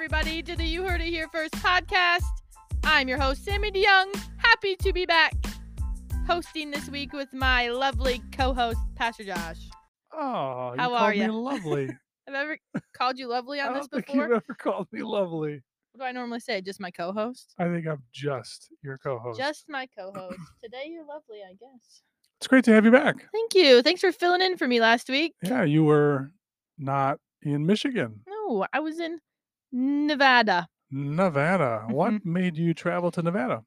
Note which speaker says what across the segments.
Speaker 1: everybody, to the You Heard It Here First podcast. I'm your host, Sammy DeYoung. Happy to be back hosting this week with my lovely co host, Pastor Josh.
Speaker 2: Oh, you
Speaker 1: How are you?
Speaker 2: lovely.
Speaker 1: Have I ever called you lovely
Speaker 2: I
Speaker 1: on
Speaker 2: don't
Speaker 1: this
Speaker 2: think
Speaker 1: before?
Speaker 2: you've ever called me lovely.
Speaker 1: What do I normally say? Just my co host?
Speaker 2: I think I'm just your co-host.
Speaker 1: Just my co host. Today you're lovely, I guess.
Speaker 2: It's great to have you back.
Speaker 1: Thank you. Thanks for filling in for me last week.
Speaker 2: Yeah, you were not in Michigan,
Speaker 1: No, I was in Nevada,
Speaker 2: Nevada.
Speaker 1: Mm-hmm.
Speaker 2: What made you travel to Nevada?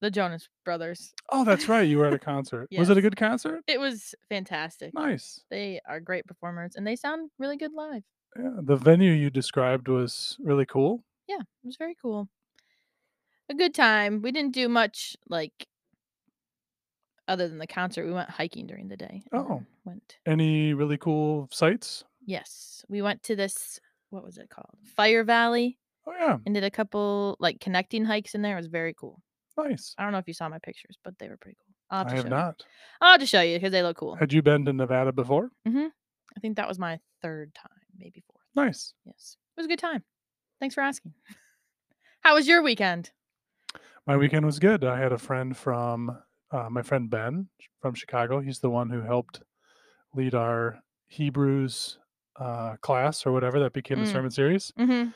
Speaker 1: the Jonas Brothers.
Speaker 2: Oh, that's right. You were at a concert. Was it a good concert?
Speaker 1: It was fantastic.
Speaker 2: Nice.
Speaker 1: They are great performers and they sound really good live.
Speaker 2: Yeah, the venue you described was really cool.
Speaker 1: Yeah, it was very cool. A good time. We didn't do much like other than the concert. We went hiking during the day. and
Speaker 2: Oh.
Speaker 1: then Went.
Speaker 2: Any really cool sights?
Speaker 1: Yes. We went to this what was it called? Fire Valley
Speaker 2: Oh yeah,
Speaker 1: and did a couple like connecting hikes in there. It was very cool.
Speaker 2: nice.
Speaker 1: I don't know if you saw my pictures, but they were pretty cool. I'll have
Speaker 2: I have
Speaker 1: show you.
Speaker 2: not.
Speaker 1: I'll just show you because they look cool.
Speaker 2: Had you been to Nevada before? Mhm.
Speaker 1: I think that was my third time, maybe fourth.
Speaker 2: Nice.
Speaker 1: Yes. It was a good time. Thanks for asking. How was your weekend?
Speaker 2: My weekend was good. I had a friend from uh, my friend Ben from Chicago. He's the one who helped lead our Hebrews uh, class or whatever that became the
Speaker 1: Mm.
Speaker 2: sermon series.
Speaker 1: Mm-hmm.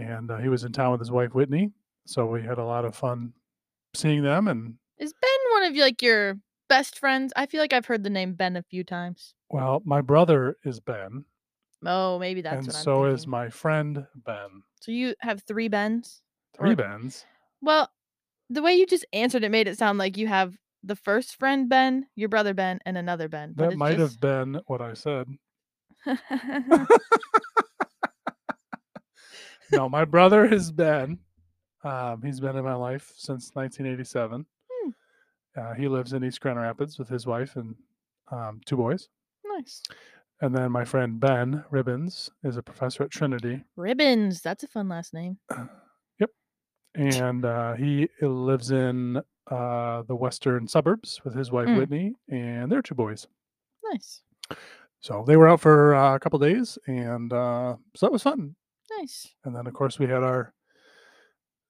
Speaker 2: And uh, he was in town with his wife Whitney, so we had a lot of fun seeing them. And
Speaker 1: Is Ben one of like your best friends? I feel like I've heard the name Ben a few times.
Speaker 2: well, my brother is Ben,
Speaker 1: Oh, maybe that's
Speaker 2: and
Speaker 1: what I'm
Speaker 2: so is my friend Ben.
Speaker 1: So you have three Bens?
Speaker 2: Three
Speaker 1: Or-
Speaker 2: Bens.
Speaker 1: Well, the way you just answered it made it sound like you have the first friend Ben, your brother Ben, and another Ben.
Speaker 2: That might
Speaker 1: just-
Speaker 2: have been what I said. no, my brother has been. Um, he's been in my life since 1987.
Speaker 1: Hmm.
Speaker 2: Uh, he lives in East Grand Rapids with his wife and um, two boys.
Speaker 1: nice.
Speaker 2: And then my friend Ben Ribbons is a professor at Trinity,
Speaker 1: Ribbons. That's a fun last name. Yep.
Speaker 2: And uh, he lives in uh, the western suburbs with his wife
Speaker 1: Mm.
Speaker 2: Whitney and their two boys.
Speaker 1: Nice.
Speaker 2: So they were out for uh, a couple days, and uh, so that was fun.
Speaker 1: Nice.
Speaker 2: And then, of course, we had our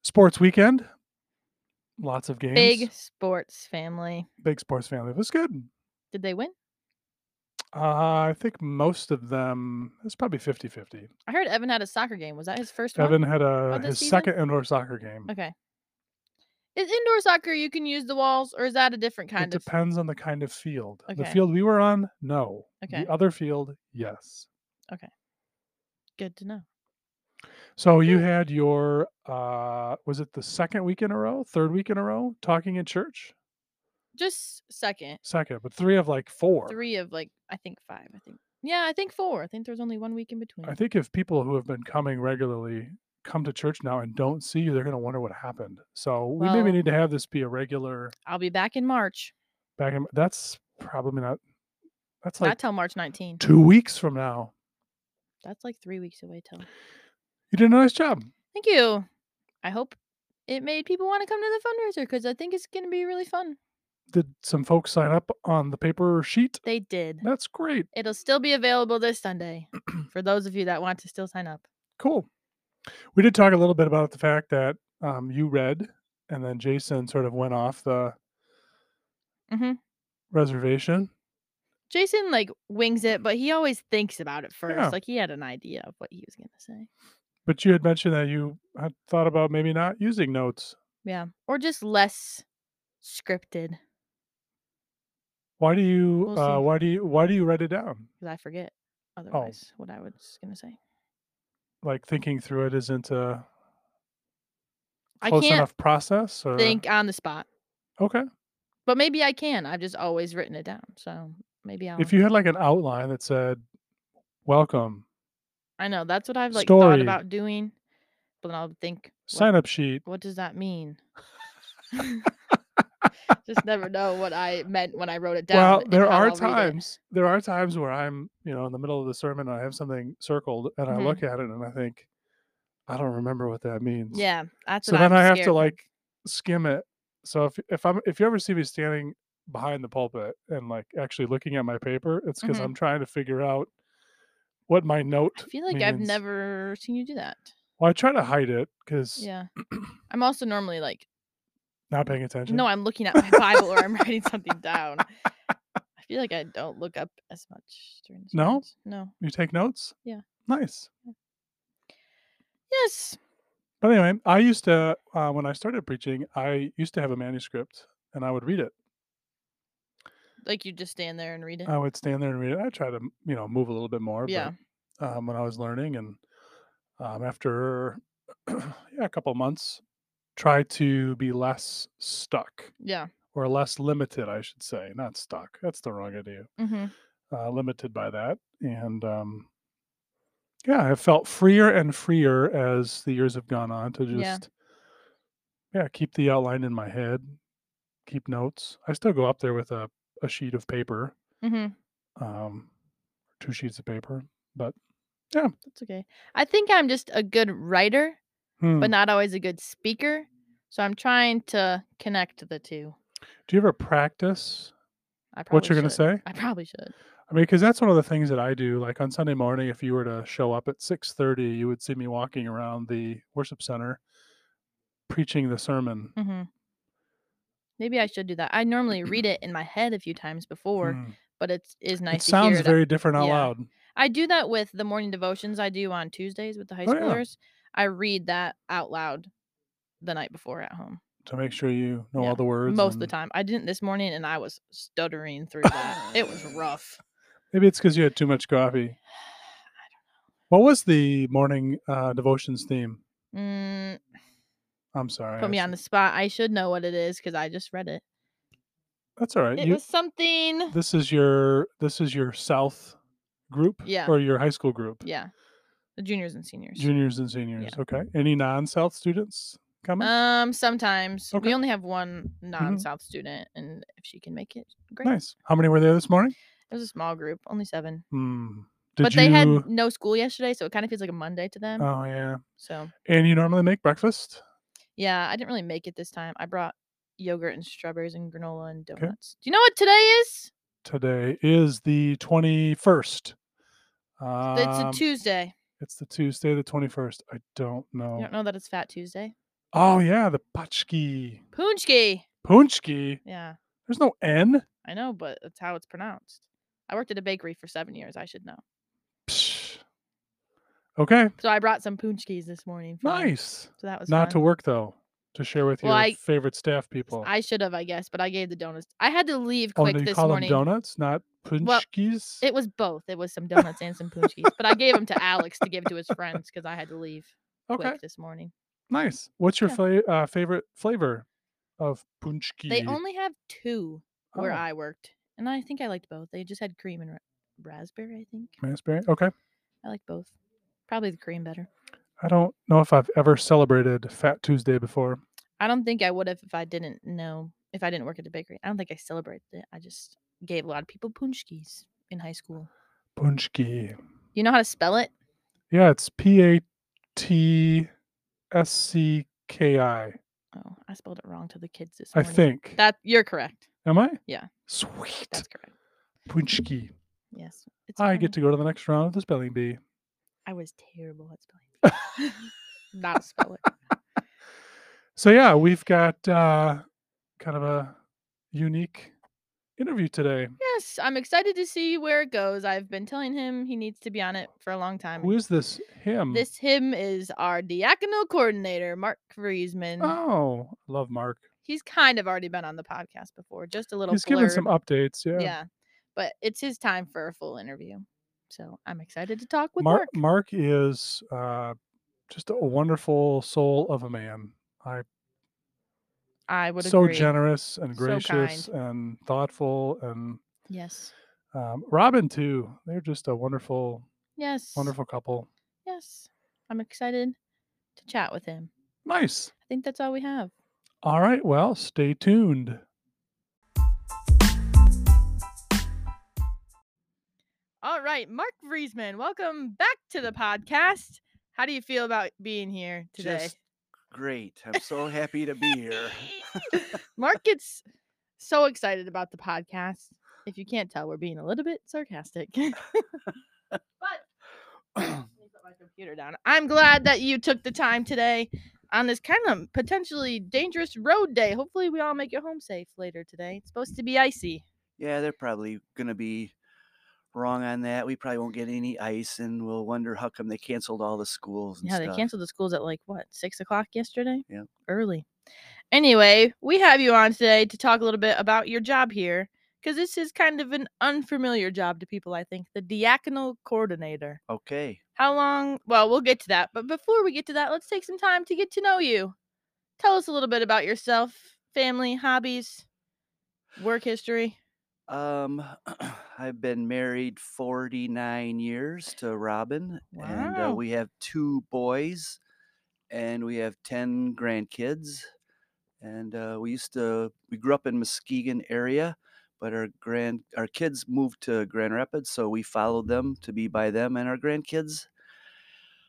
Speaker 2: sports weekend. Lots of games.
Speaker 1: Big sports family.
Speaker 2: big sports family. It was good.
Speaker 1: Did they win?
Speaker 2: Uh, I think most of them, it's probably 50 50.
Speaker 1: I heard Evan had a soccer game. Was that his first one?
Speaker 2: Evan had a his
Speaker 1: season?
Speaker 2: second indoor soccer game.
Speaker 1: Okay. Is indoor soccer you can use the walls, or is that a different
Speaker 2: It
Speaker 1: kind of?
Speaker 2: It depends on the kind of field. The field we were on, no.
Speaker 1: Okay.
Speaker 2: The other field, yes. Okay.
Speaker 1: Good to know.
Speaker 2: So you had your, uh, was it the second week in a row, third week in a row, talking in church?
Speaker 1: Just second.
Speaker 2: Second, but three of like four.
Speaker 1: Three of like I think five. I think. Yeah, I think four. I think there was only one week in between.
Speaker 2: I think if people who have been coming regularly come to church now and don't see you, they're going to wonder what happened. So we maybe need to have this be a regular
Speaker 1: I'll be back in March.
Speaker 2: back in. That's probably not. That's
Speaker 1: Not
Speaker 2: like
Speaker 1: till March 19.
Speaker 2: two weeks from now.
Speaker 1: That's like three weeks away till.
Speaker 2: You did a nice job.
Speaker 1: Thank you. I hope it made people want to come to the fundraiser because I think it's going to be really fun.
Speaker 2: Did some folks sign up on the paper sheet?
Speaker 1: They did.
Speaker 2: That's great.
Speaker 1: It'll still be available this Sunday for those of you that want to still sign up.
Speaker 2: Cool. We did talk a little bit about the fact that um, you read, and then Jason sort of went off the
Speaker 1: Mhm.
Speaker 2: reservation.
Speaker 1: Jason like wings it, but he always thinks about it first.
Speaker 2: Yeah.
Speaker 1: Like he had an idea of what he was going to say.
Speaker 2: But you had mentioned that you had thought about maybe not using notes.
Speaker 1: Yeah. Or just less scripted
Speaker 2: Why do you?
Speaker 1: We'll
Speaker 2: uh, why do you? Why do you write it down?
Speaker 1: because I forget
Speaker 2: Oh.
Speaker 1: otherwise what I was going to say.
Speaker 2: Like thinking through it isn't a close
Speaker 1: can't
Speaker 2: enough process. Or
Speaker 1: think on the spot,
Speaker 2: okay.
Speaker 1: but maybe I can. I've just always written it down. So maybe I'll.
Speaker 2: If you had like an outline that said, "Welcome,"
Speaker 1: I know that's what I've like thought about doing, but then I'll think, what,
Speaker 2: sign up sheet.
Speaker 1: what does that mean? just never know what I meant when I wrote it down.
Speaker 2: Well, there are
Speaker 1: I'll
Speaker 2: times. There are times where I'm, you know, in the middle of the sermon and I have something circled and I
Speaker 1: Mhm.
Speaker 2: look at it and I think, I don't remember what that means.
Speaker 1: Yeah, that's
Speaker 2: So then
Speaker 1: I'm
Speaker 2: I have to like skim it. So if if I'm if you ever see me standing behind the pulpit and like actually looking at my paper, it's because
Speaker 1: Mhm.
Speaker 2: I'm trying to figure out what my note.
Speaker 1: I feel like I've never seen you do that.
Speaker 2: Well, I try to hide it because
Speaker 1: Yeah. I'm also normally like,
Speaker 2: not paying attention.
Speaker 1: no, I'm looking at my Bible or I'm writing something down. I feel like I don't look up as much during the
Speaker 2: No?
Speaker 1: No.
Speaker 2: you take notes.
Speaker 1: Yeah.
Speaker 2: Nice.
Speaker 1: Yes.
Speaker 2: But anyway, I used to uh, when I started preaching, I used to have a manuscript and I would read it.
Speaker 1: Like you just stand there and read it.
Speaker 2: I would stand there and read it. I try to you know move a little bit more.
Speaker 1: yeah.
Speaker 2: But, um, when I was learning and um, after yeah a couple months, try to be less stuck
Speaker 1: Yeah.
Speaker 2: or less limited, I should say, not stuck. That's the wrong idea.
Speaker 1: Mm-hmm.
Speaker 2: uh, limited by that. And um, yeah, I've felt freer and freer as the years have gone on to just,
Speaker 1: Yeah.
Speaker 2: yeah, keep the outline in my head, keep notes. I still go up there with a, a sheet of paper,
Speaker 1: Mm-hmm.
Speaker 2: um, two sheets of paper, but yeah.
Speaker 1: That's okay. I think I'm just a good writer,
Speaker 2: hmm,
Speaker 1: but not always a good speaker. So I'm trying to connect the two.
Speaker 2: do you ever practice
Speaker 1: I
Speaker 2: what you're going to say?
Speaker 1: I probably should.
Speaker 2: I mean, because that's one of the things that I do. Like on Sunday morning, if you were to show up at six thirty, you would see me walking around the worship center, preaching the sermon.
Speaker 1: Mm-hmm. Maybe I should do that. I normally read it in my head a few times before,
Speaker 2: Hmm.
Speaker 1: but it's nice
Speaker 2: it
Speaker 1: to
Speaker 2: sounds
Speaker 1: hear it.
Speaker 2: very different out
Speaker 1: yeah.
Speaker 2: loud.
Speaker 1: I do that with the morning devotions I do on Tuesdays with the high
Speaker 2: Oh, yeah.
Speaker 1: I read that out loud the night before at home.
Speaker 2: to make sure you know
Speaker 1: Yeah,
Speaker 2: all the words.
Speaker 1: Most of the time. I didn't this morning and I was stuttering through that. it was rough.
Speaker 2: Maybe it's because you had too much coffee. What was the morning uh, devotions theme?
Speaker 1: Mm,
Speaker 2: I'm sorry.
Speaker 1: put me on the spot. I should know what it is because I just read it.
Speaker 2: That's all right.
Speaker 1: It
Speaker 2: You,
Speaker 1: was something.
Speaker 2: this is your this is your South group,
Speaker 1: Yeah.
Speaker 2: or your high school group,
Speaker 1: Yeah. Juniors and seniors.
Speaker 2: juniors and seniors. Okay. Any non-South students coming?
Speaker 1: Um, sometimes
Speaker 2: Okay.
Speaker 1: we only have one non-South student, and if she can make it, great.
Speaker 2: nice. How many were there this morning?
Speaker 1: It was a small group, only seven.
Speaker 2: Hmm. Did
Speaker 1: but
Speaker 2: you?
Speaker 1: they had no school yesterday, so it kind of feels like a Monday to them.
Speaker 2: Oh yeah.
Speaker 1: so
Speaker 2: And you normally make breakfast?
Speaker 1: yeah, I didn't really make it this time. I brought yogurt and strawberries and granola and
Speaker 2: Okay.
Speaker 1: donuts. Do you know what today is?
Speaker 2: Today is the 21st. Um,
Speaker 1: it's a Tuesday.
Speaker 2: It's the Tuesday, the 21st. I don't know.
Speaker 1: You don't know that it's Fat Tuesday?
Speaker 2: Oh yeah, the Pachki.
Speaker 1: Paczki.
Speaker 2: Paczki.
Speaker 1: Yeah,
Speaker 2: There's no N.
Speaker 1: I know, but that's how it's pronounced. I worked at a bakery for seven years. I should know.
Speaker 2: Psh. Okay,
Speaker 1: So I brought some paczkis this morning.
Speaker 2: nice.
Speaker 1: So that was
Speaker 2: Not to work though, to share with
Speaker 1: Well,
Speaker 2: your
Speaker 1: I-
Speaker 2: favorite staff people.
Speaker 1: I should have, I guess, but I gave the donuts. I had to leave
Speaker 2: oh,
Speaker 1: quick
Speaker 2: you
Speaker 1: this
Speaker 2: call
Speaker 1: morning.
Speaker 2: them donuts, not paczkis?
Speaker 1: It was both. It was some donuts and some paczkis. but I gave them to Alex to give to his friends because I had to leave
Speaker 2: okay,
Speaker 1: quick this morning.
Speaker 2: nice. What's your
Speaker 1: Yeah.
Speaker 2: fla- uh, favorite flavor of paczki?
Speaker 1: They only have two where
Speaker 2: Oh.
Speaker 1: I worked, and I think I liked both. They just had cream and ra- raspberry. I think
Speaker 2: raspberry. Okay.
Speaker 1: I like both. Probably the cream better.
Speaker 2: I don't know if I've ever celebrated Fat Tuesday before.
Speaker 1: I don't think I would have if I didn't know if I didn't work at the bakery. I don't think I celebrated it. I just gave a lot of people paczkis in high school.
Speaker 2: Paczki.
Speaker 1: You know how to spell it?
Speaker 2: Yeah, it's P A T S C K I.
Speaker 1: Oh, I spelled it wrong to the kids this morning.
Speaker 2: I think.
Speaker 1: that you're correct.
Speaker 2: Am I?
Speaker 1: Yeah.
Speaker 2: Sweet.
Speaker 1: That's correct.
Speaker 2: Paczki.
Speaker 1: Yes.
Speaker 2: I
Speaker 1: funny.
Speaker 2: get to go to the next round of the spelling bee.
Speaker 1: I was terrible at spelling. Not spell it.
Speaker 2: So yeah, we've got uh, kind of a unique interview today.
Speaker 1: Yes, I'm excited to see where it goes. I've been telling him he needs to be on it for a long time.
Speaker 2: Who is this him?
Speaker 1: This him is our diaconal coordinator, Mark Friesman.
Speaker 2: Oh, love Mark.
Speaker 1: He's kind of already been on the podcast before, just a little.
Speaker 2: He's given some updates. Yeah.
Speaker 1: yeah. but it's his time for a full interview. So I'm excited to talk with
Speaker 2: Mark.
Speaker 1: Mark.
Speaker 2: Mark is uh, just a wonderful soul of a man. I
Speaker 1: I would
Speaker 2: so
Speaker 1: agree.
Speaker 2: generous and
Speaker 1: So
Speaker 2: gracious and thoughtful and
Speaker 1: Yes.
Speaker 2: um, Robin too. They're just a wonderful,
Speaker 1: Yes.
Speaker 2: wonderful couple.
Speaker 1: Yes. I'm excited to chat with him.
Speaker 2: Nice.
Speaker 1: I think that's all we have.
Speaker 2: All right. Well, stay tuned.
Speaker 1: All right, Mark Vriesman, welcome back to the podcast. How do you feel about being here today?
Speaker 3: Just great. I'm so happy to be here.
Speaker 1: Mark gets so excited about the podcast. If you can't tell, we're being a little bit sarcastic. but let me put my computer down. I'm glad that you took the time today on this kind of potentially dangerous road day. Hopefully, we all make it home safe later today. It's supposed to be icy.
Speaker 3: Yeah, they're probably gonna be wrong on that. We probably won't get any ice, and we'll wonder how come they canceled all the schools. And
Speaker 1: Yeah, they canceled the schools at like what six o'clock yesterday.
Speaker 3: Yeah,
Speaker 1: early. Anyway, we have you on today to talk a little bit about your job here because this is kind of an unfamiliar job to people. I think the diaconal coordinator.
Speaker 3: Okay.
Speaker 1: How long? Well, we'll get to that. But before we get to that, let's take some time to get to know you. Tell us a little bit about yourself, family, hobbies, work history.
Speaker 3: Um, I've been married 49 years to Robin, and uh,
Speaker 1: Wow.
Speaker 3: we have two boys, and we have 10 grandkids. And uh, we used to, we grew up in Muskegon area, but our grand, our kids moved to Grand Rapids, so we followed them to be by them and our grandkids.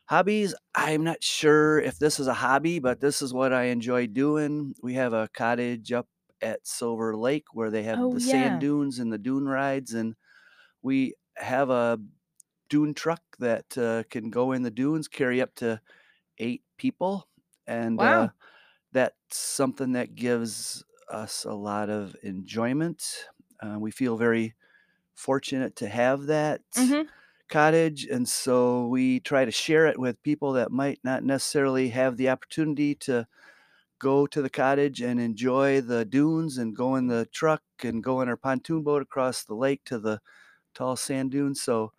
Speaker 3: Hobbies, I'm not sure if this is a hobby, but this is what I enjoy doing. We have a cottage up at Silver Lake where they have
Speaker 1: Oh,
Speaker 3: the
Speaker 1: yeah.
Speaker 3: sand dunes and the dune rides, and we have a dune truck that uh, can go in the dunes, carry up to eight people, and
Speaker 1: Wow.
Speaker 3: uh, that's something that gives us a lot of enjoyment. Uh, we feel very fortunate to have that
Speaker 1: hmm
Speaker 3: cottage, and so we try to share it with people that might not necessarily have the opportunity to go to the cottage and enjoy the dunes and go in the truck and go in our pontoon boat across the lake to the tall sand dunes. So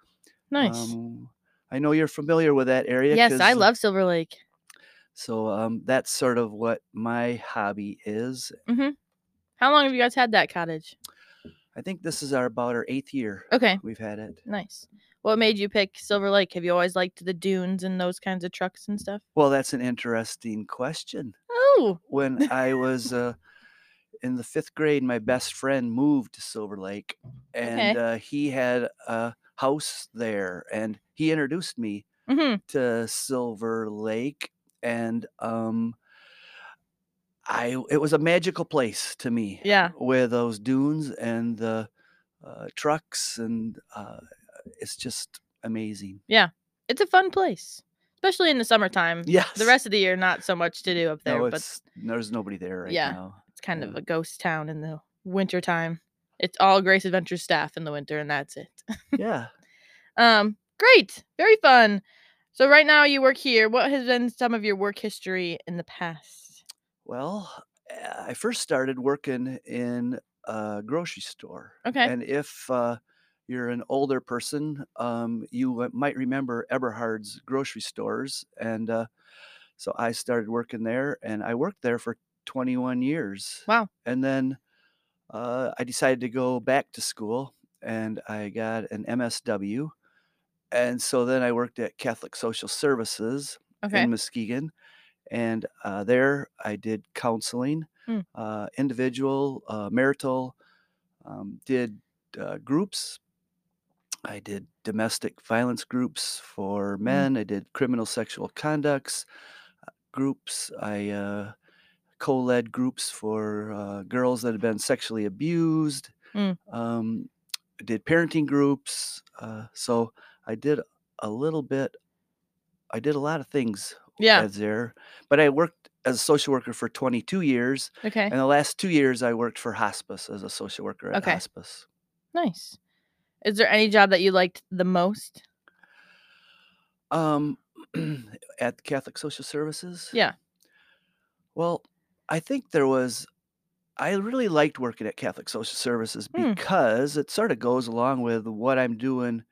Speaker 1: Nice.
Speaker 3: um, I know you're familiar with that area.
Speaker 1: yes, I
Speaker 3: uh,
Speaker 1: love Silver Lake.
Speaker 3: So um, that's sort of what my hobby is.
Speaker 1: hmm How long have you guys had that cottage?
Speaker 3: I think this is our about our eighth year
Speaker 1: Okay,
Speaker 3: we've had it.
Speaker 1: nice. What made you pick Silver Lake? Have you always liked the dunes and those kinds of trucks and stuff?
Speaker 3: Well, that's an interesting question.
Speaker 1: Oh,
Speaker 3: When I was uh, in the fifth grade, my best friend moved to Silver Lake, and
Speaker 1: Okay.
Speaker 3: uh, he had a house there, and he introduced me
Speaker 1: hmm
Speaker 3: to Silver Lake, and um, I it was a magical place to me.
Speaker 1: yeah,
Speaker 3: with those dunes and the uh, trucks, and uh, it's just amazing.
Speaker 1: Yeah, it's a fun place, especially in the summertime.
Speaker 3: Yes.
Speaker 1: The rest of the year, not so much to do up there,
Speaker 3: no,
Speaker 1: but
Speaker 3: there's nobody there right
Speaker 1: Yeah.
Speaker 3: now.
Speaker 1: it's kind of a ghost town in the winter time. It's all Grace Adventure staff in the winter, and that's it.
Speaker 3: Yeah.
Speaker 1: Um, great, very fun. So right now you work here. What has been some of your work history in the past?
Speaker 3: Well, uh, I first started working in a grocery store,
Speaker 1: Okay.
Speaker 3: and if uh, you're an older person, um, you uh, might remember Eberhard's grocery stores, and uh, so I started working there, and I worked there for 21 years.
Speaker 1: Wow.
Speaker 3: And then uh, I decided to go back to school, and I got an MSW, and so then I worked at Catholic Social Services
Speaker 1: Okay.
Speaker 3: in Muskegon, and uh, there I did counseling,
Speaker 1: Mm.
Speaker 3: uh, individual, uh, marital, um, did uh, groups. I did domestic violence groups for men. I did criminal sexual conducts uh, groups. I uh, co-led groups for uh, girls that had been sexually abused.
Speaker 1: Mm.
Speaker 3: Um, I did parenting groups. Uh, so I did a little bit. I did a lot of things
Speaker 1: Yeah.
Speaker 3: as there, but I worked as a social worker for 22 years,
Speaker 1: Okay.
Speaker 3: and the last two years I worked for hospice as a social worker at
Speaker 1: Okay.
Speaker 3: hospice.
Speaker 1: Nice. Is there any job that you liked the most?
Speaker 3: Um, at Catholic Social Services.
Speaker 1: Yeah.
Speaker 3: Well, I think there was. I really liked working at Catholic Social Services
Speaker 1: Hmm.
Speaker 3: because it sort of goes along with what I'm doing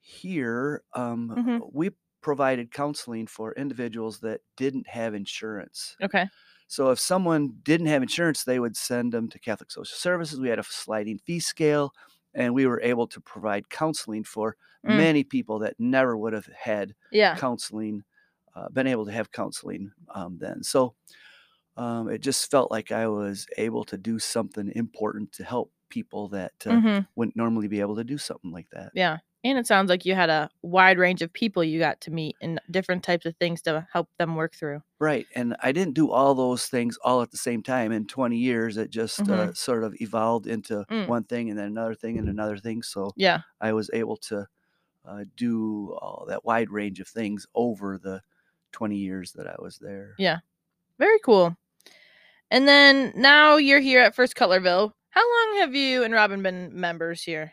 Speaker 3: here. Um,
Speaker 1: Mhm.
Speaker 3: We provided counseling for individuals that didn't have insurance.
Speaker 1: Okay.
Speaker 3: So if someone didn't have insurance, they would send them to Catholic Social Services. We had a sliding fee scale, and we were able to provide counseling for
Speaker 1: Mm.
Speaker 3: many people that never would have had
Speaker 1: Yeah.
Speaker 3: counseling, uh, been able to have counseling um, then. So um, it just felt like I was able to do something important to help people that uh,
Speaker 1: hmm
Speaker 3: wouldn't normally be able to do something like that.
Speaker 1: Yeah. And it sounds like you had a wide range of people you got to meet and different types of things to help them work through.
Speaker 3: Right. And I didn't do all those things all at the same time. In 20 years, it just uh, sort of evolved into
Speaker 1: Mm.
Speaker 3: one thing and then another thing and another thing. So
Speaker 1: Yeah.
Speaker 3: I was able to uh, do all that wide range of things over the 20 years that I was there.
Speaker 1: Yeah. Very cool. And then now you're here at First Cutlerville. How long have you and Robin been members here?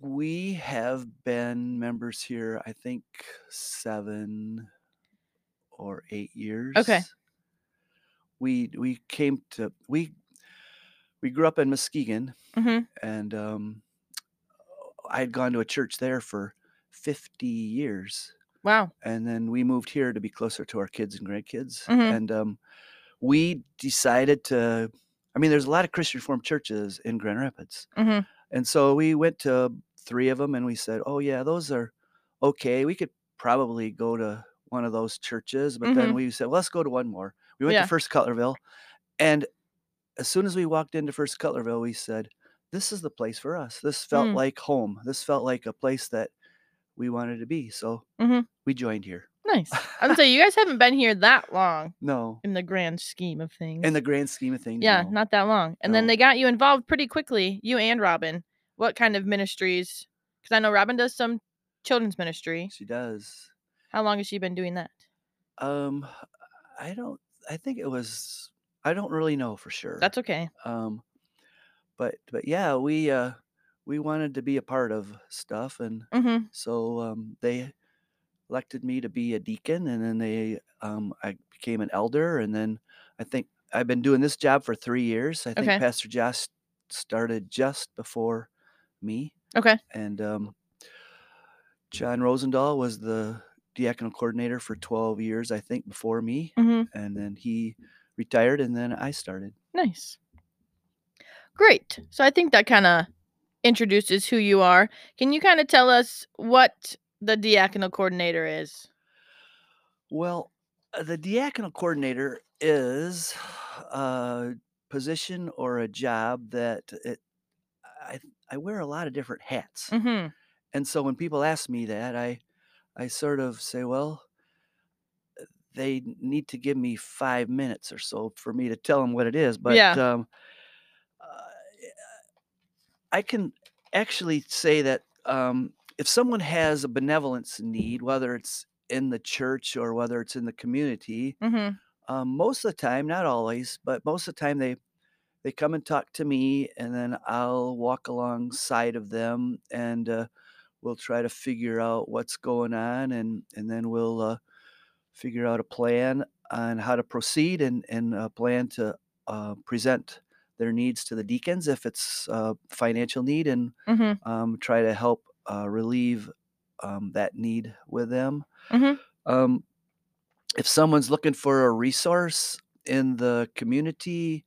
Speaker 3: We have been members here, I think, seven or eight years. Okay. We we came to we we grew up in Muskegon,
Speaker 1: hmm
Speaker 3: and um, I had gone to a church there for 50 years.
Speaker 1: Wow.
Speaker 3: and then we moved here to be closer to our kids and grandkids
Speaker 1: Mhm.
Speaker 3: and um, we decided to i mean there's a lot of christian reformed churches in grand rapids
Speaker 1: hmm
Speaker 3: and so we went to three of them and we said oh yeah those are okay we could probably go to one of those churches but then
Speaker 1: Mhm.
Speaker 3: we said well, let's go to one more we went
Speaker 1: Yeah.
Speaker 3: to first cutlerville and as soon as we walked into first cutlerville we said this is the place for us this felt
Speaker 1: Mm.
Speaker 3: like home this felt like a place that we wanted to be so
Speaker 1: Mhm.
Speaker 3: we joined here
Speaker 1: Nice. I'm say you guys haven't been here that long
Speaker 3: no
Speaker 1: in the grand scheme of things.
Speaker 3: in the grand scheme of things
Speaker 1: yeah,
Speaker 3: no.
Speaker 1: not that long. And then
Speaker 3: No.
Speaker 1: they got you involved pretty quickly, you and Robin. What kind of ministries? Because I know Robin does some children's ministry.
Speaker 3: she does
Speaker 1: How long has she been doing that?
Speaker 3: um i don't i think it was i don't really know for sure
Speaker 1: That's okay.
Speaker 3: um but but yeah we uh we wanted to be a part of stuff and
Speaker 1: hmm
Speaker 3: so um they elected me to be a deacon and then they um i became an elder and then i think i've been doing this job for three years i think
Speaker 1: Okay.
Speaker 3: pastor josh started just before me
Speaker 1: Okay.
Speaker 3: and um john rosendahl was the diaconal coordinator for 12 years i think before me
Speaker 1: hmm
Speaker 3: and then he retired and then i started
Speaker 1: Nice. Great. So I think that kind of introduces who you are. Can you kind of tell us what the diaconal coordinator is?
Speaker 3: Well, uh, the diaconal coordinator is a position or a job that it, I I wear a lot of different hats,
Speaker 1: hmm
Speaker 3: and so when people ask me that, I I sort of say, well, they need to give me five minutes or so for me to tell them what it is. But
Speaker 1: Yeah.
Speaker 3: um, uh, I can actually say that um, if someone has a benevolence need, whether it's in the church or whether it's in the community,
Speaker 1: hmm
Speaker 3: um, most of the time, not always, but most of the time, they they come and talk to me, and then I'll walk alongside of them, and uh, we'll try to figure out what's going on, and and then we'll uh, figure out a plan on how to proceed, and and a plan to uh, present their needs to the deacons if it's a financial need, and
Speaker 1: hmm
Speaker 3: um, try to help uh, relieve um, that need with them.
Speaker 1: Mhm.
Speaker 3: Um, if someone's looking for a resource in the community,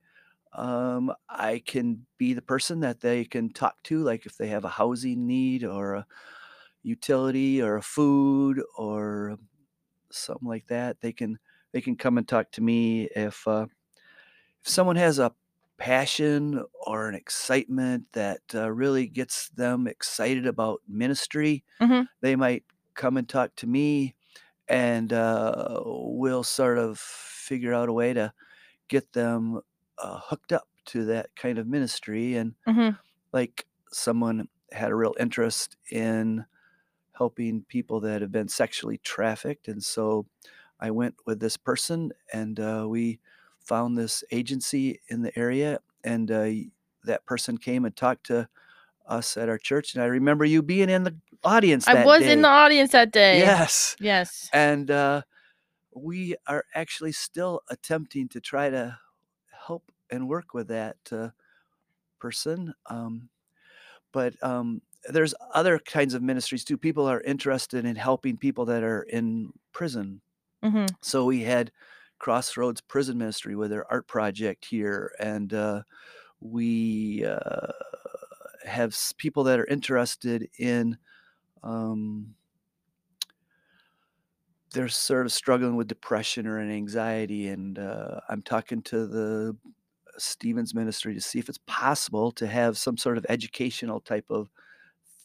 Speaker 3: um, I can be the person that they can talk to, like if they have a housing need or a utility or a food or something like that. They can they can come and talk to me if uh, if someone has a passion or an excitement that uh, really gets them excited about ministry,
Speaker 1: Mhm.
Speaker 3: they might come and talk to me, and uh, we'll sort of figure out a way to get them uh, hooked up to that kind of ministry. And
Speaker 1: hmm
Speaker 3: like someone had a real interest in helping people that have been sexually trafficked, and so I went with this person, and uh, we found this agency in the area, and uh, that person came and talked to us at our church, and I remember you being in the audience.
Speaker 1: I was
Speaker 3: day.
Speaker 1: in the audience that day.
Speaker 3: yes,
Speaker 1: Yes.
Speaker 3: and uh, we are actually still attempting to try to help and work with that uh, person. Um, but um, there's other kinds of ministries too. People are interested in helping people that are in prison.
Speaker 1: hmm
Speaker 3: So we had Crossroads Prison Ministry with their art project here, and uh, we uh, have people that are interested in. Um, they're sort of struggling with depression or an anxiety, and uh, I'm talking to the Stephens Ministry to see if it's possible to have some sort of educational type of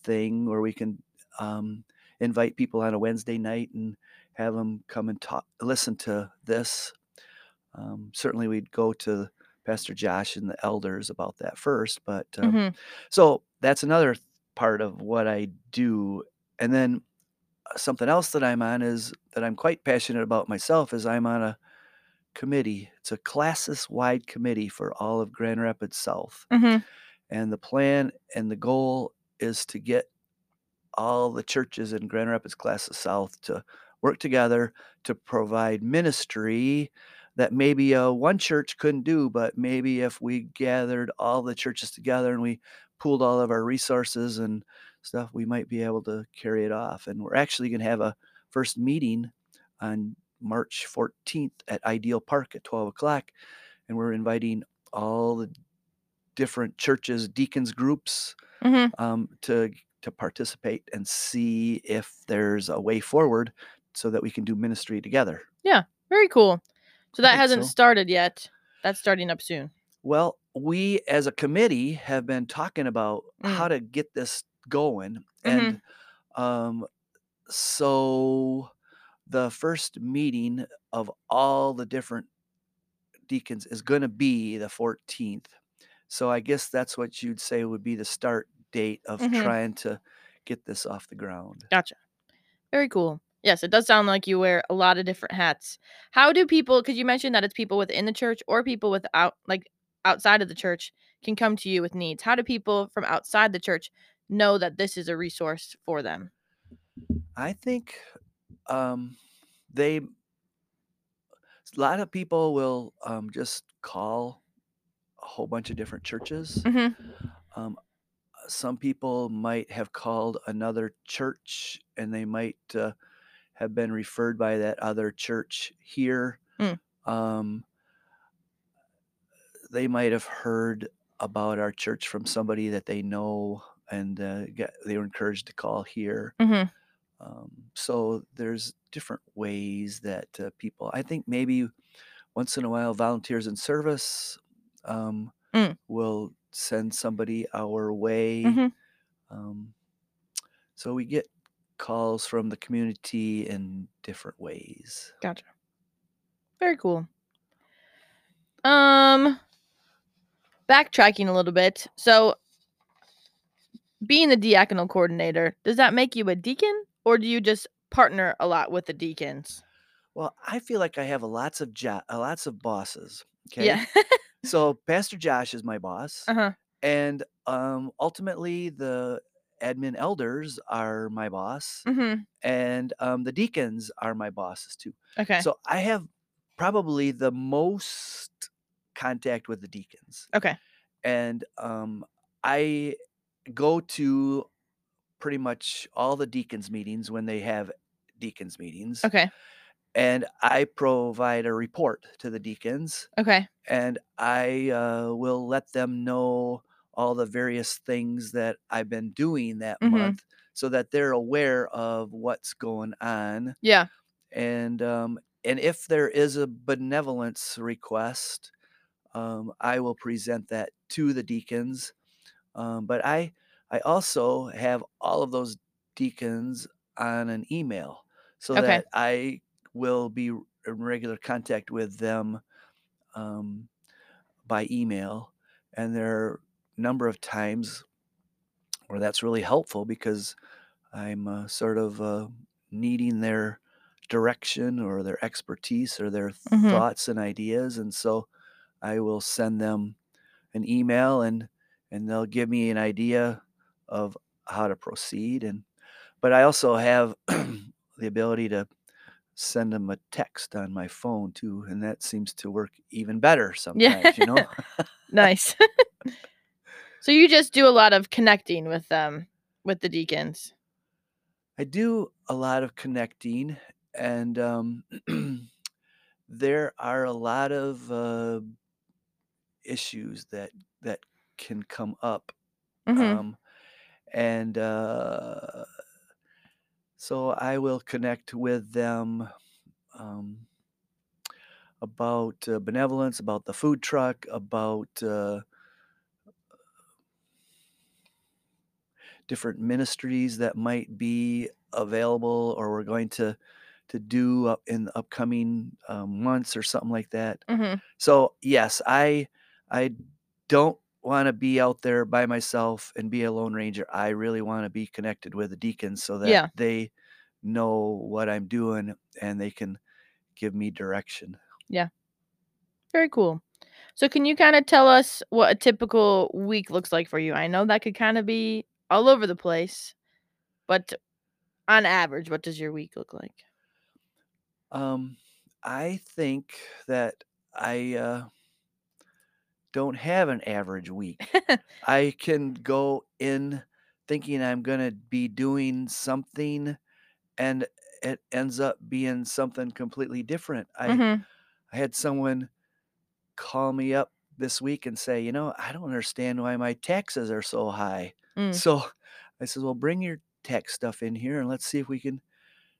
Speaker 3: thing where we can um, invite people on a Wednesday night and have them come and talk, listen to this. Um, certainly, we'd go to Pastor Josh and the elders about that first, but um,
Speaker 1: hmm
Speaker 3: so that's another part of what I do and then uh, something else that I'm on is that I'm quite passionate about myself is I'm on a committee. It's a classis wide committee for all of Grand Rapids South.
Speaker 1: hmm
Speaker 3: And the plan and the goal is to get all the churches in Grand Rapids Classis South to work together to provide ministry that maybe uh, one church couldn't do, but maybe if we gathered all the churches together and we pooled all of our resources and stuff, we might be able to carry it off. And we're actually going to have a first meeting on March 14th at Ideal Park at 12 o'clock. And we're inviting all the different churches, deacons groups
Speaker 1: hmm
Speaker 3: um, to to participate and see if there's a way forward so that we can do ministry together.
Speaker 1: Yeah, very cool. So that hasn't
Speaker 3: so.
Speaker 1: started yet. That's starting up soon.
Speaker 3: Well, we as a committee have been talking about
Speaker 1: Mm.
Speaker 3: how to get this going.
Speaker 1: Mhm.
Speaker 3: And um, so the first meeting of all the different deacons is going to be the 14th. So I guess that's what you'd say would be the start date of
Speaker 1: Mhm.
Speaker 3: trying to get this off the ground.
Speaker 1: Gotcha. Very cool. Yes, it does sound like you wear a lot of different hats. How do people? Because you mentioned that it's people within the church or people without, like outside of the church, can come to you with needs. How do people from outside the church know that this is a resource for them?
Speaker 3: I think um, they, a lot of people will um, just call a whole bunch of different churches.
Speaker 1: hmm
Speaker 3: Um, some people might have called another church and they might uh, have been referred by that other church here.
Speaker 1: Mm.
Speaker 3: Um, they might have heard about our church from somebody that they know and uh, get, they were encouraged to call here.
Speaker 1: hmm
Speaker 3: Um, so there's different ways that uh, people. I think maybe once in a while, volunteers in service um,
Speaker 1: Mm.
Speaker 3: will send somebody our way.
Speaker 1: hmm
Speaker 3: Um, so we get calls from the community in different ways.
Speaker 1: Gotcha. Very cool. Um, backtracking a little bit. So, being the diaconal coordinator, does that make you a deacon, or do you just partner a lot with the deacons?
Speaker 3: Well, I feel like I have a lots of jo- lots of bosses. Okay.
Speaker 1: Yeah.
Speaker 3: So Pastor Josh is my boss,
Speaker 1: uh huh.
Speaker 3: and um, ultimately the admin elders are my boss,
Speaker 1: hmm
Speaker 3: and um, the deacons are my bosses too.
Speaker 1: Okay.
Speaker 3: So I have probably the most contact with the deacons,
Speaker 1: okay.
Speaker 3: and um, I go to pretty much all the deacons meetings when they have deacons meetings,
Speaker 1: Okay.
Speaker 3: and I provide a report to the deacons,
Speaker 1: Okay.
Speaker 3: and I uh, will let them know all the various things that I've been doing that
Speaker 1: Mhm.
Speaker 3: month, so that they're aware of what's going on
Speaker 1: Yeah.
Speaker 3: and um, and if there is a benevolence request, um, I will present that to the deacons. Um, but I I also have all of those deacons on an email so
Speaker 1: Okay.
Speaker 3: that I will be in regular contact with them um, by email, and a number of times where that's really helpful because I'm uh, sort of uh, needing their direction or their expertise or their
Speaker 1: Mhm.
Speaker 3: thoughts and ideas, and so I will send them an email and and they'll give me an idea of how to proceed. And but I also have the ability to send them a text on my phone too, and that seems to work even better sometimes. You know.
Speaker 1: Nice. so you just do a lot of connecting with them, with the deacons.
Speaker 3: I do a lot of connecting, and um, there are a lot of uh, issues that that can come up,
Speaker 1: hmm
Speaker 3: um, and uh, so I will connect with them um, about uh, benevolence, about the food truck, about uh, different ministries that might be available or we're going to to do in the upcoming um, months or something like that
Speaker 1: hmm
Speaker 3: so yes i i don't want to be out there by myself and be a lone ranger. I really want to be connected with the deacons so that
Speaker 1: Yeah.
Speaker 3: they know what I'm doing and they can give me direction. Yeah.
Speaker 1: Very cool. So can you kind of tell us what a typical week looks like for you? I know that could kind of be all over the place, but on average, what does your week look like?
Speaker 3: Um, I think that I uh, don't have an average week. I can go in thinking I'm going to be doing something and it ends up being something completely different. I,
Speaker 1: hmm
Speaker 3: I had someone call me up this week and say, you know, I don't understand why my taxes are so high.
Speaker 1: Mm.
Speaker 3: So I said, well, bring your tax stuff in here and let's see if we can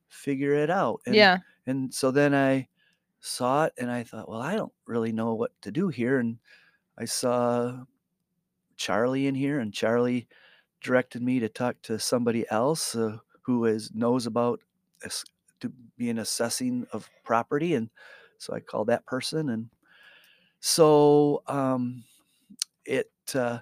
Speaker 3: figure it out. And,
Speaker 1: Yeah.
Speaker 3: And so then I saw it and I thought, well, I don't really know what to do here. And I saw Charlie in here, and Charlie directed me to talk to somebody else uh, who is knows about ass- to be an assessing of property, and so I called that person, and so um, it uh,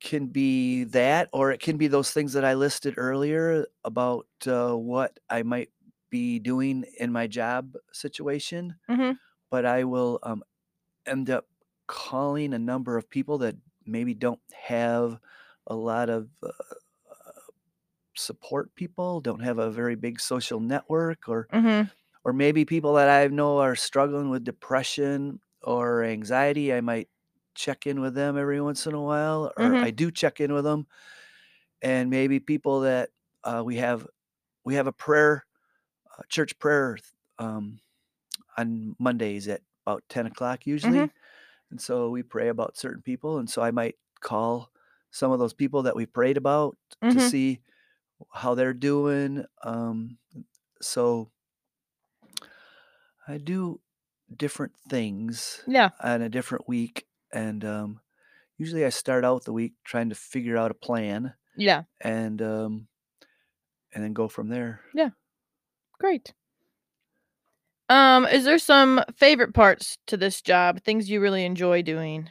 Speaker 3: can be that, or it can be those things that I listed earlier about uh, what I might be doing in my job situation
Speaker 1: hmm
Speaker 3: but I will um, end up calling a number of people that maybe don't have a lot of uh, support people, don't have a very big social network, or
Speaker 1: hmm
Speaker 3: or maybe people that I know are struggling with depression or anxiety. I might check in with them every once in a while, or
Speaker 1: Mhm.
Speaker 3: I do check in with them, and maybe people that uh, we have we have a prayer uh, church prayer um, on Mondays at about ten o'clock usually. And so we pray about certain people. And so I might call some of those people that we prayed about to
Speaker 1: Mhm.
Speaker 3: see how they're doing. Um, so I do different things
Speaker 1: Yeah.
Speaker 3: on a different week. And um, usually I start out the week trying to figure out a plan
Speaker 1: Yeah.
Speaker 3: and um, and then go from there. Yeah.
Speaker 1: Great. Um, is there some favorite parts to this job? Things you really enjoy doing?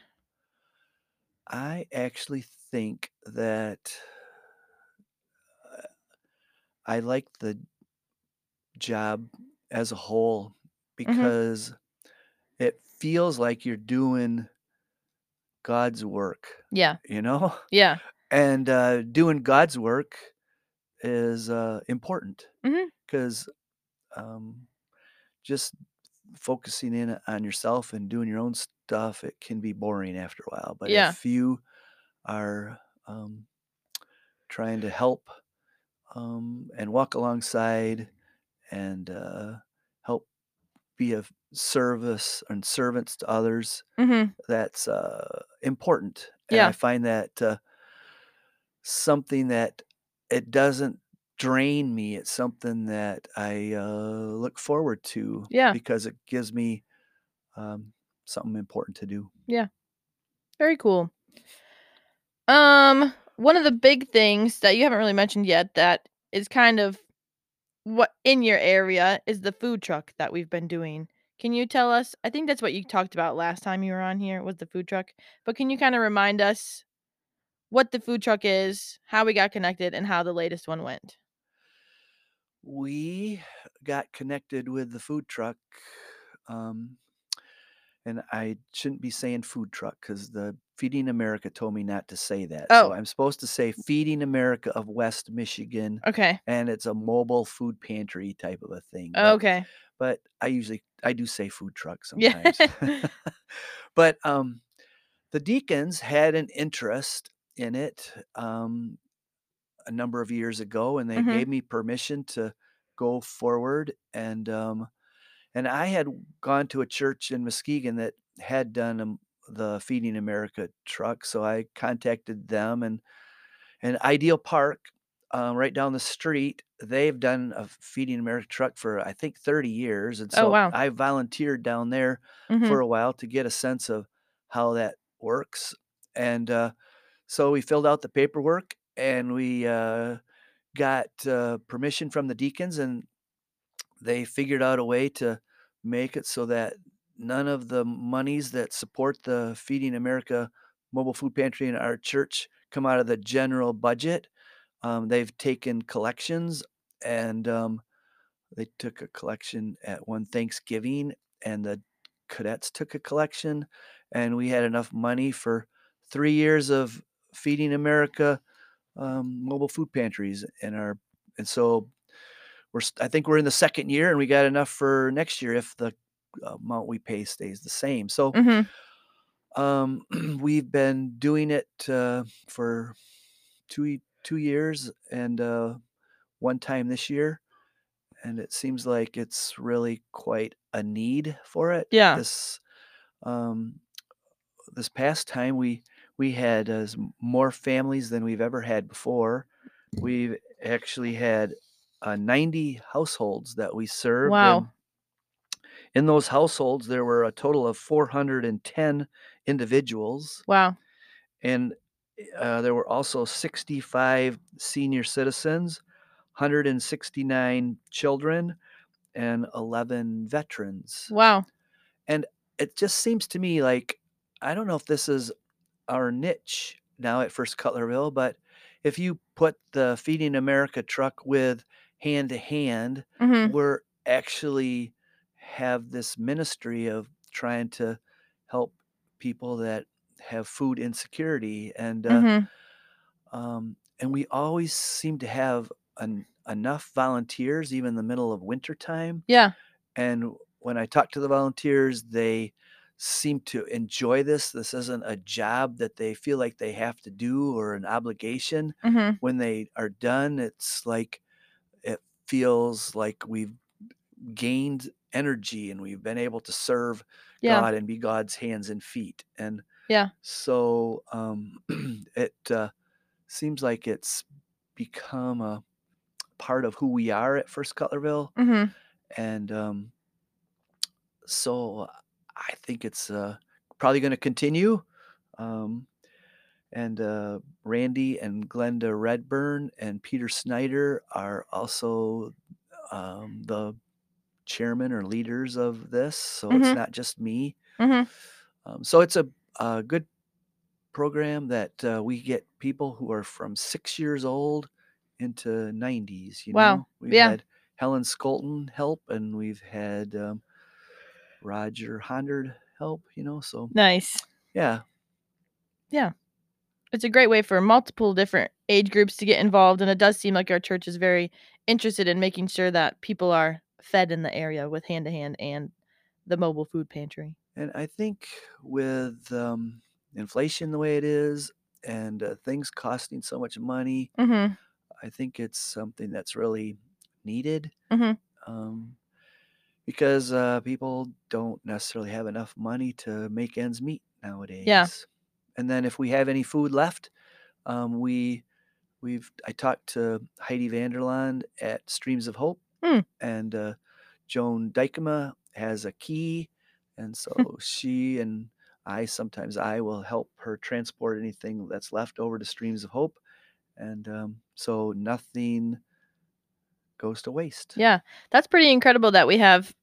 Speaker 3: I actually think that uh, I like the job as a whole because it feels like you're doing God's work,
Speaker 1: Yeah.
Speaker 3: you know?
Speaker 1: Yeah.
Speaker 3: And uh, doing God's work is uh, important because um, just focusing in on yourself and doing your own stuff, it can be boring after a while. But
Speaker 1: Yeah.
Speaker 3: if you are um, trying to help um, and walk alongside and uh, help be of service and servants to others,
Speaker 1: Mhm.
Speaker 3: that's uh, important. And
Speaker 1: Yeah.
Speaker 3: I find that uh, something that it doesn't drain me. It's something that I uh, look forward to
Speaker 1: Yeah.
Speaker 3: because it gives me um, something important to do. Yeah.
Speaker 1: Very cool. Um, one of the big things that you haven't really mentioned yet that is kind of what in your area is the food truck that we've been doing. Can you tell us? I think that's what you talked about last time you were on here was the food truck. But can you kind of remind us what the food truck is, how we got connected, and how the latest one went?
Speaker 3: We got connected with the food truck. Um, and I shouldn't be saying food truck because the Feeding America told me not to say that.
Speaker 1: Oh.
Speaker 3: So I'm supposed to say Feeding America of West Michigan.
Speaker 1: Okay.
Speaker 3: and it's a mobile food pantry type of a thing. but-
Speaker 1: Okay.
Speaker 3: But I usually I do say food truck
Speaker 1: Yeah.
Speaker 3: sometimes. but um, the deacons had an interest in it um, a number of years ago, and they
Speaker 1: Mhm.
Speaker 3: gave me permission to go forward. And um, and I had gone to a church in Muskegon that had done um, the Feeding America truck, so I contacted them and and Ideal Park, uh, right down the street, they've done a Feeding America truck for I think 30 years, and
Speaker 1: Oh,
Speaker 3: so
Speaker 1: wow.
Speaker 3: I volunteered down there
Speaker 1: Mhm.
Speaker 3: for a while to get a sense of how that works. And uh, so we filled out the paperwork and we uh, got uh, permission from the deacons, and they figured out a way to make it so that none of the monies that support the Feeding America mobile food pantry in our church come out of the general budget. Um, they've taken collections and um, they took a collection at one Thanksgiving, and the cadets took a collection, and we had enough money for three years of feeding America um, mobile food pantries in our, and so we're I think we're in the second year, and we got enough for next year if the amount we pay stays the same. So
Speaker 1: Mm-hmm.
Speaker 3: um, we've been doing it uh, for two two years and uh, one time this year, and it seems like it's really quite a need for it.
Speaker 1: Yeah.
Speaker 3: This um, this past time we we had as more families than we've ever had before. We've actually had uh, 90 households that we served.
Speaker 1: Wow.
Speaker 3: in those households, there were a total of 410 individuals,
Speaker 1: Wow.
Speaker 3: and uh, there were also 65 senior citizens, 169 children, and 11 veterans.
Speaker 1: Wow.
Speaker 3: And it just seems to me like I don't know if this is our niche now at First Cutlerville, but if you put the Feeding America truck with hand to hand,
Speaker 1: Mm-hmm.
Speaker 3: we're actually have this ministry of trying to help people that have food insecurity and uh,
Speaker 1: Mm-hmm.
Speaker 3: um, and we always seem to have an, enough volunteers even in the middle of winter time
Speaker 1: Yeah.
Speaker 3: and when i talk to the volunteers they seem to enjoy this this isn't a job that they feel like they have to do or an obligation
Speaker 1: Mm-hmm.
Speaker 3: when they are done it's like it feels like we've gained energy and we've been able to serve
Speaker 1: Yeah.
Speaker 3: god and be god's hands and feet and
Speaker 1: Yeah.
Speaker 3: so um it uh, seems like it's become a part of who we are at first cutlerville
Speaker 1: Mm-hmm.
Speaker 3: and um so i think it's uh probably going to continue um and uh, Randy and Glenda Redburn and Peter Snyder are also um, the chairman or leaders of this. So it's
Speaker 1: Mhm.
Speaker 3: not just me.
Speaker 1: Mm-hmm.
Speaker 3: Um, so it's a, a good program that uh, we get people who are from six years old into 90s. You
Speaker 1: Wow.
Speaker 3: know, we've
Speaker 1: Yeah.
Speaker 3: had Helen Skolton help, and we've had um, Roger Hondard help. You know, so
Speaker 1: Nice.
Speaker 3: yeah, Yeah.
Speaker 1: It's a great way for multiple different age groups to get involved, and it does seem like our church is very interested in making sure that people are fed in the area with hand to hand and the mobile food pantry.
Speaker 3: And I think with um, inflation the way it is and uh, things costing so much money,
Speaker 1: Mm-hmm.
Speaker 3: I think it's something that's really needed
Speaker 1: Mhm.
Speaker 3: um, because uh, people don't necessarily have enough money to make ends meet nowadays. Yeah. And then if we have any food left, um, we we've I talked to Heidi Vanderland at Streams of Hope,
Speaker 1: Hmm.
Speaker 3: and uh, Joan Dykema has a key, and so she and I sometimes I will help her transport anything that's left over to Streams of Hope, and um, so nothing goes to waste.
Speaker 1: Yeah, that's pretty incredible that we have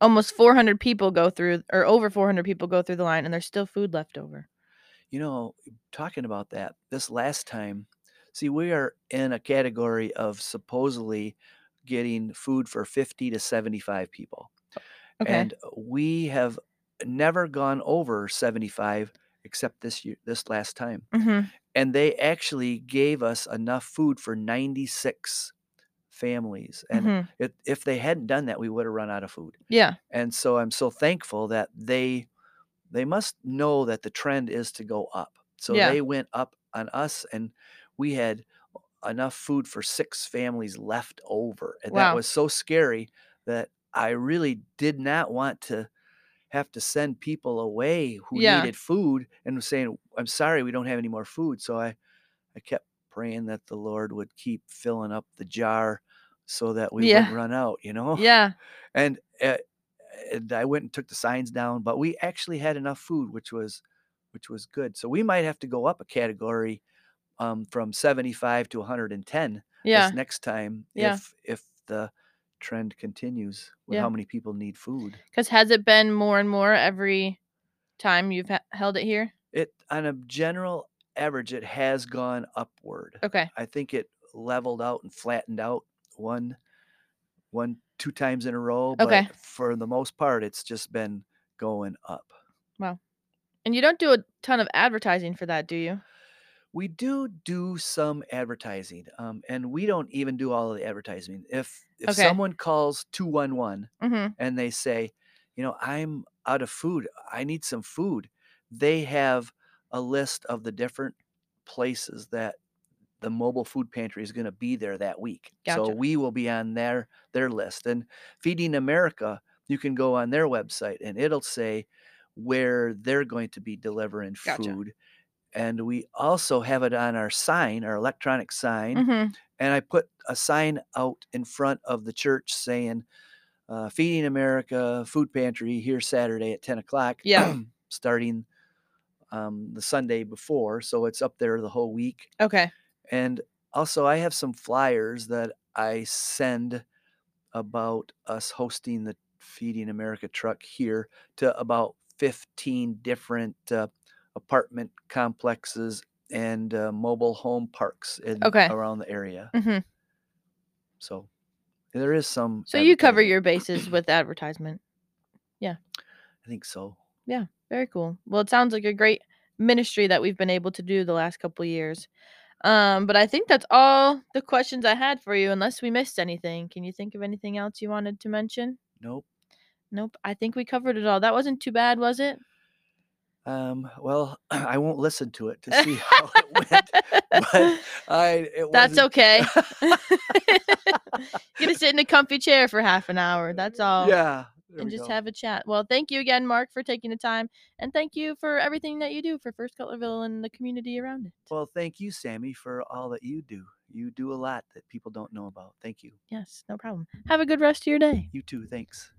Speaker 1: almost 400 people go through, or over 400 people go through the line, and there's still food left over.
Speaker 3: You know, talking about that, this last time, see, we are in a category of supposedly getting food for 50 to 75 people.
Speaker 1: Okay.
Speaker 3: And we have never gone over 75 except this year, this last time.
Speaker 1: hmm
Speaker 3: And they actually gave us enough food for 96 families. And
Speaker 1: hmm
Speaker 3: it, if they hadn't done that, we would have run out of food.
Speaker 1: Yeah.
Speaker 3: And so I'm so thankful that they they must know that the trend is to go up. So
Speaker 1: Yeah.
Speaker 3: they went up on us and we had enough food for six families left over. And that
Speaker 1: Wow.
Speaker 3: was so scary that I really did not want to have to send people away who
Speaker 1: Yeah.
Speaker 3: needed food and was saying, I'm sorry, we don't have any more food. So I, I kept praying that the Lord would keep filling up the jar so that we
Speaker 1: Yeah.
Speaker 3: wouldn't run out, you know?
Speaker 1: Yeah.
Speaker 3: and uh, and I went and took the signs down, but we actually had enough food, which was which was good. So we might have to go up a category um, from 75 to 110
Speaker 1: Yeah.
Speaker 3: this next time
Speaker 1: Yeah.
Speaker 3: if if the trend continues with
Speaker 1: Yeah.
Speaker 3: how many people need food.
Speaker 1: Because has it been more and more every time you've ha- held it here?
Speaker 3: It on a general average, it has gone upward.
Speaker 1: Okay.
Speaker 3: I think it leveled out and flattened out one, one, two times in a row. But
Speaker 1: Okay.
Speaker 3: for the most part, it's just been going up. Wow.
Speaker 1: And you don't do a ton of advertising for that, do you?
Speaker 3: We do do some advertising, um, and we don't even do all of the advertising. If if
Speaker 1: Okay.
Speaker 3: someone calls two one one
Speaker 1: Mm-hmm.
Speaker 3: and they say, you know, I'm out of food, I need some food, they have a list of the different places that the mobile food pantry is going to be there that week. So we will be on their their list. And Feeding America, you can go on their website and it'll say where they're going to be delivering
Speaker 1: Gotcha.
Speaker 3: food. And we also have it on our sign, our electronic sign.
Speaker 1: Mm-hmm.
Speaker 3: And I put a sign out in front of the church saying, uh, Feeding America Food Pantry here Saturday at 10 o'clock.
Speaker 1: Yeah.
Speaker 3: starting um, the Sunday before. So it's up there the whole week.
Speaker 1: Okay.
Speaker 3: And also, I have some flyers that I send about us hosting the Feeding America truck here to about 15 different uh, apartment complexes and uh, mobile home parks in,
Speaker 1: Okay.
Speaker 3: around the area.
Speaker 1: Mm-hmm.
Speaker 3: So there is some.
Speaker 1: So you cover your bases with advertisement. Yeah.
Speaker 3: I think so. Yeah.
Speaker 1: Very cool. Well, it sounds like a great ministry that we've been able to do the last couple years. Um, but I think that's all the questions I had for you, unless we missed anything. Can you think of anything else you wanted to mention?
Speaker 3: Nope.
Speaker 1: Nope. I think we covered it all. That wasn't too bad, was it?
Speaker 3: Um, well, I won't listen to it to see how it went. But I, it
Speaker 1: That's
Speaker 3: wasn't-
Speaker 1: okay. You're gonna sit in a comfy chair for half an hour. That's all.
Speaker 3: Yeah.
Speaker 1: And just
Speaker 3: go.
Speaker 1: have a chat. Well, thank you again, Mark, for taking the time, and thank you for everything that you do for First Cutlerville and the community around it.
Speaker 3: Well, thank you, Sammy, for all that you do. You do a lot that people don't know about. Thank you.
Speaker 1: Yes, no problem. Have a good rest of your day.
Speaker 3: You too. Thanks.